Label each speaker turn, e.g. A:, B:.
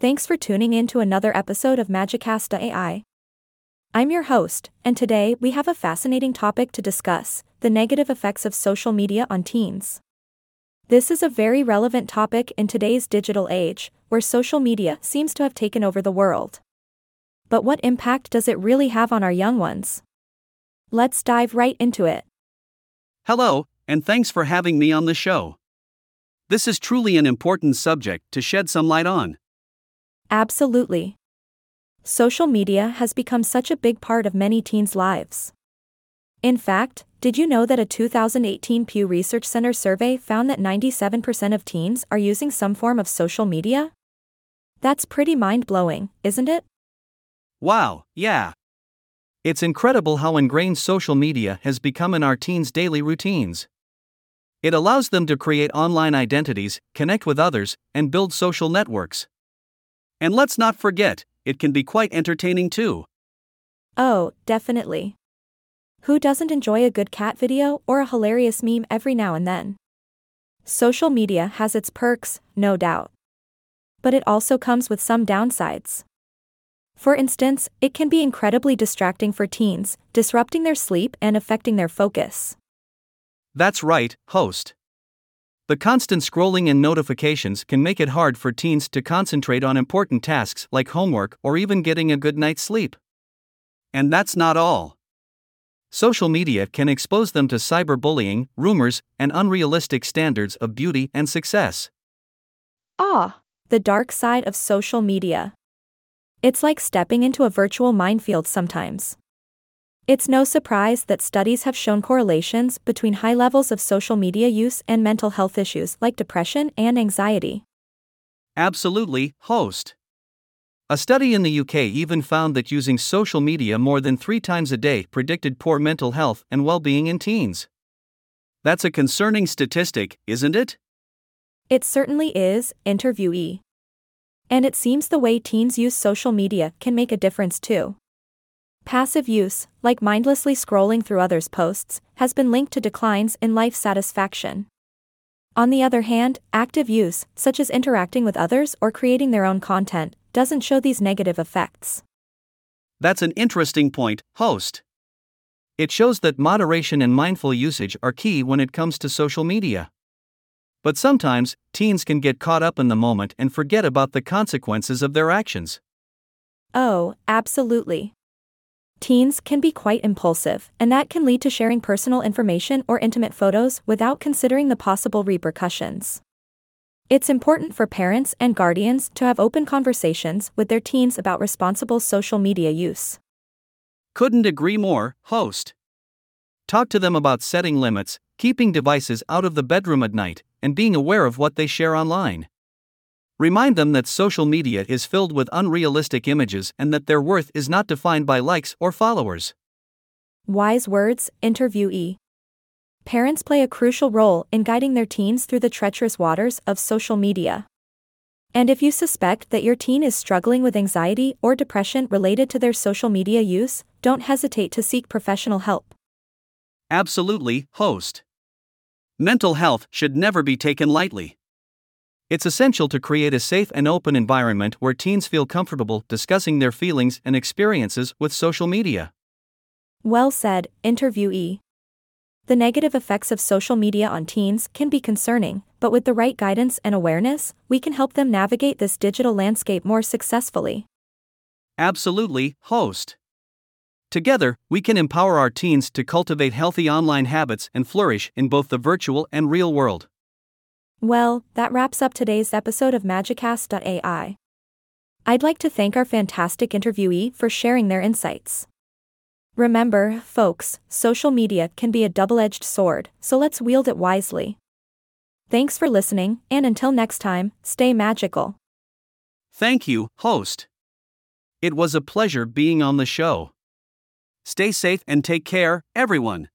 A: Thanks for tuning in to another episode of Magicasta Magicast.ai. I'm your host, and today we have a fascinating topic to discuss the negative effects of social media on teens. This is a very relevant topic in today's digital age, where social media seems to have taken over the world. But what impact does it really have on our young ones? Let's dive right into it.
B: Hello, and thanks for having me on the show. This is truly an important subject to shed some light on.
A: Absolutely. Social media has become such a big part of many teens' lives. In fact, did you know that a 2018 Pew Research Center survey found that 97% of teens are using some form of social media? That's pretty mind blowing, isn't it?
B: Wow, yeah. It's incredible how ingrained social media has become in our teens' daily routines. It allows them to create online identities, connect with others, and build social networks. And let's not forget, it can be quite entertaining too.
A: Oh, definitely. Who doesn't enjoy a good cat video or a hilarious meme every now and then? Social media has its perks, no doubt. But it also comes with some downsides. For instance, it can be incredibly distracting for teens, disrupting their sleep and affecting their focus.
B: That's right, host. The constant scrolling and notifications can make it hard for teens to concentrate on important tasks like homework or even getting a good night's sleep. And that's not all. Social media can expose them to cyberbullying, rumors, and unrealistic standards of beauty and success.
A: Ah, the dark side of social media. It's like stepping into a virtual minefield sometimes. It's no surprise that studies have shown correlations between high levels of social media use and mental health issues like depression and anxiety.
B: Absolutely, host. A study in the UK even found that using social media more than three times a day predicted poor mental health and well being in teens. That's a concerning statistic, isn't it?
A: It certainly is, interviewee. And it seems the way teens use social media can make a difference too. Passive use, like mindlessly scrolling through others' posts, has been linked to declines in life satisfaction. On the other hand, active use, such as interacting with others or creating their own content, doesn't show these negative effects.
B: That's an interesting point, host. It shows that moderation and mindful usage are key when it comes to social media. But sometimes, teens can get caught up in the moment and forget about the consequences of their actions.
A: Oh, absolutely. Teens can be quite impulsive, and that can lead to sharing personal information or intimate photos without considering the possible repercussions. It's important for parents and guardians to have open conversations with their teens about responsible social media use.
B: Couldn't agree more, host. Talk to them about setting limits, keeping devices out of the bedroom at night, and being aware of what they share online. Remind them that social media is filled with unrealistic images and that their worth is not defined by likes or followers.
A: Wise words, interviewee. Parents play a crucial role in guiding their teens through the treacherous waters of social media. And if you suspect that your teen is struggling with anxiety or depression related to their social media use, don't hesitate to seek professional help.
B: Absolutely, host. Mental health should never be taken lightly. It's essential to create a safe and open environment where teens feel comfortable discussing their feelings and experiences with social media.
A: Well said, interviewee. The negative effects of social media on teens can be concerning, but with the right guidance and awareness, we can help them navigate this digital landscape more successfully.
B: Absolutely, host. Together, we can empower our teens to cultivate healthy online habits and flourish in both the virtual and real world.
A: Well, that wraps up today's episode of Magicast.ai. I'd like to thank our fantastic interviewee for sharing their insights. Remember, folks, social media can be a double edged sword, so let's wield it wisely. Thanks for listening, and until next time, stay magical.
B: Thank you, host. It was a pleasure being on the show. Stay safe and take care, everyone.